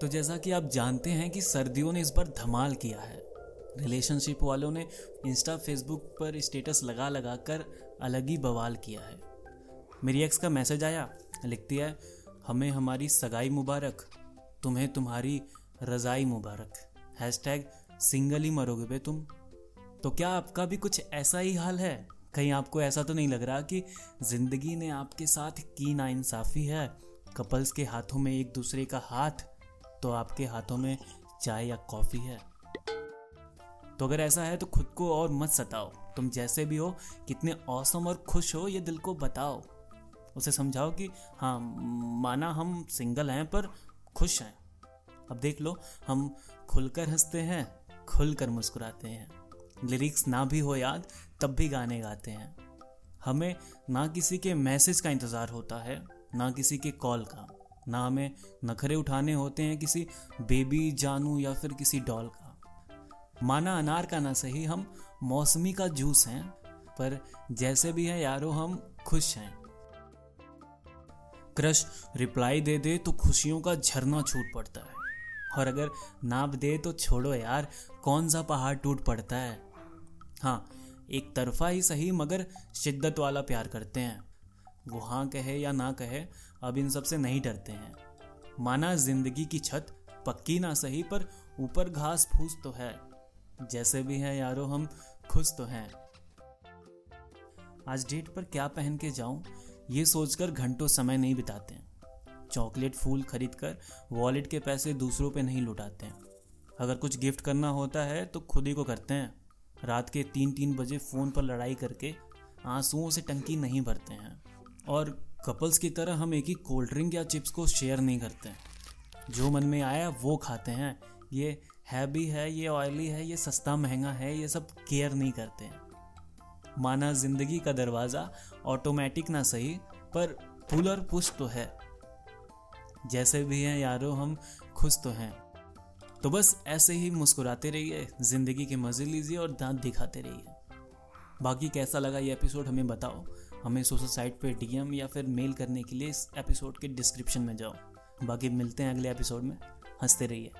तो जैसा कि आप जानते हैं कि सर्दियों ने इस बार धमाल किया है। रिलेशनशिप वालों ने इंस्टा, फेसबुक पर स्टेटस लगा लगा कर अलग ही बवाल किया है। मेरी एक्स का मैसेज आया, लिखती है, हमें हमारी सगाई मुबारक, तुम्हें तुम्हारी रज़ाई मुबारक। हैश टैग सिंगल ही मरोगे बे तुम। तो क्या आपका भी कुछ ऐसा ही हाल है? कहीं आपको ऐसा तो नहीं लग रहा कि ज़िंदगी ने आपके साथ की नाइंसाफ़ी है? कपल्स के हाथों में एक दूसरे का हाथ तो आपके हाथों में चाय या कॉफ़ी है। तो अगर ऐसा है तो खुद को और मत सताओ। तुम जैसे भी हो, कितने औसम और खुश हो, ये दिल को बताओ। उसे समझाओ कि हाँ माना हम सिंगल हैं पर खुश हैं। अब देख लो, हम खुलकर हँसते हैं, खुलकर मुस्कुराते हैं। लिरिक्स ना भी हो याद, तब भी गाने गाते हैं। हमें ना किसी के मैसेज का इंतज़ार होता है, ना किसी के कॉल का। ना हमें नखरे उठाने होते हैं किसी बेबी, जानू या फिर किसी डॉल का। माना अनार का ना सही, हम मौसमी का जूस हैं, पर जैसे भी है यारो, हम खुश हैं। क्रश रिप्लाई दे दे तो खुशियों का झरना छूट पड़ता है। और अगर नाप दे तो छोड़ो यार, कौन सा पहाड़ टूट पड़ता है? हाँ एक तरफा ही सही, मगर शिद्दत वाला प्यार करते हैं। वो हाँ कहे या ना कहे, अब इन सबसे नहीं डरते हैं। माना ज़िंदगी की छत पक्की ना सही, पर ऊपर घास फूस तो है। जैसे भी है यारो, हम खुश तो हैं। आज डेट पर क्या पहन के जाऊँ, ये सोचकर घंटों समय नहीं बिताते हैं। चॉकलेट फूल खरीद कर वॉलेट के पैसे दूसरों पे नहीं लुटाते हैं। अगर कुछ गिफ्ट करना होता है तो खुद ही को करते हैं। रात के तीन तीन बजे फ़ोन पर लड़ाई करके आंसुओं से टंकी नहीं भरते हैं। और कपल्स की तरह हम एक ही कोल्ड ड्रिंक या चिप्स को शेयर नहीं करते। जो मन में आया, वो खाते हैं। ये हैवी है, ये ऑयली है, ये सस्ता, महँगा है, ये सब केयर नहीं करते। माना ज़िंदगी का दरवाज़ा ऑटोमेटिक ना सही, पर पुल और पुश तो है। जैसे भी हैं, यारो, हम खुश तो हैं। तो बस ऐसे ही मुस्कुराते रहिए, ज़िंदगी के मज़े लीजिए और दांत दिखाते रहिए। बाकी कैसा लगा ये एपिसोड हमें बताओ। हमें सोशल साइट पे डीएम या फिर मेल करने के लिए इस एपिसोड के डिस्क्रिप्शन में जाओ। बाकी मिलते हैं अगले एपिसोड में। हँसते रहिए।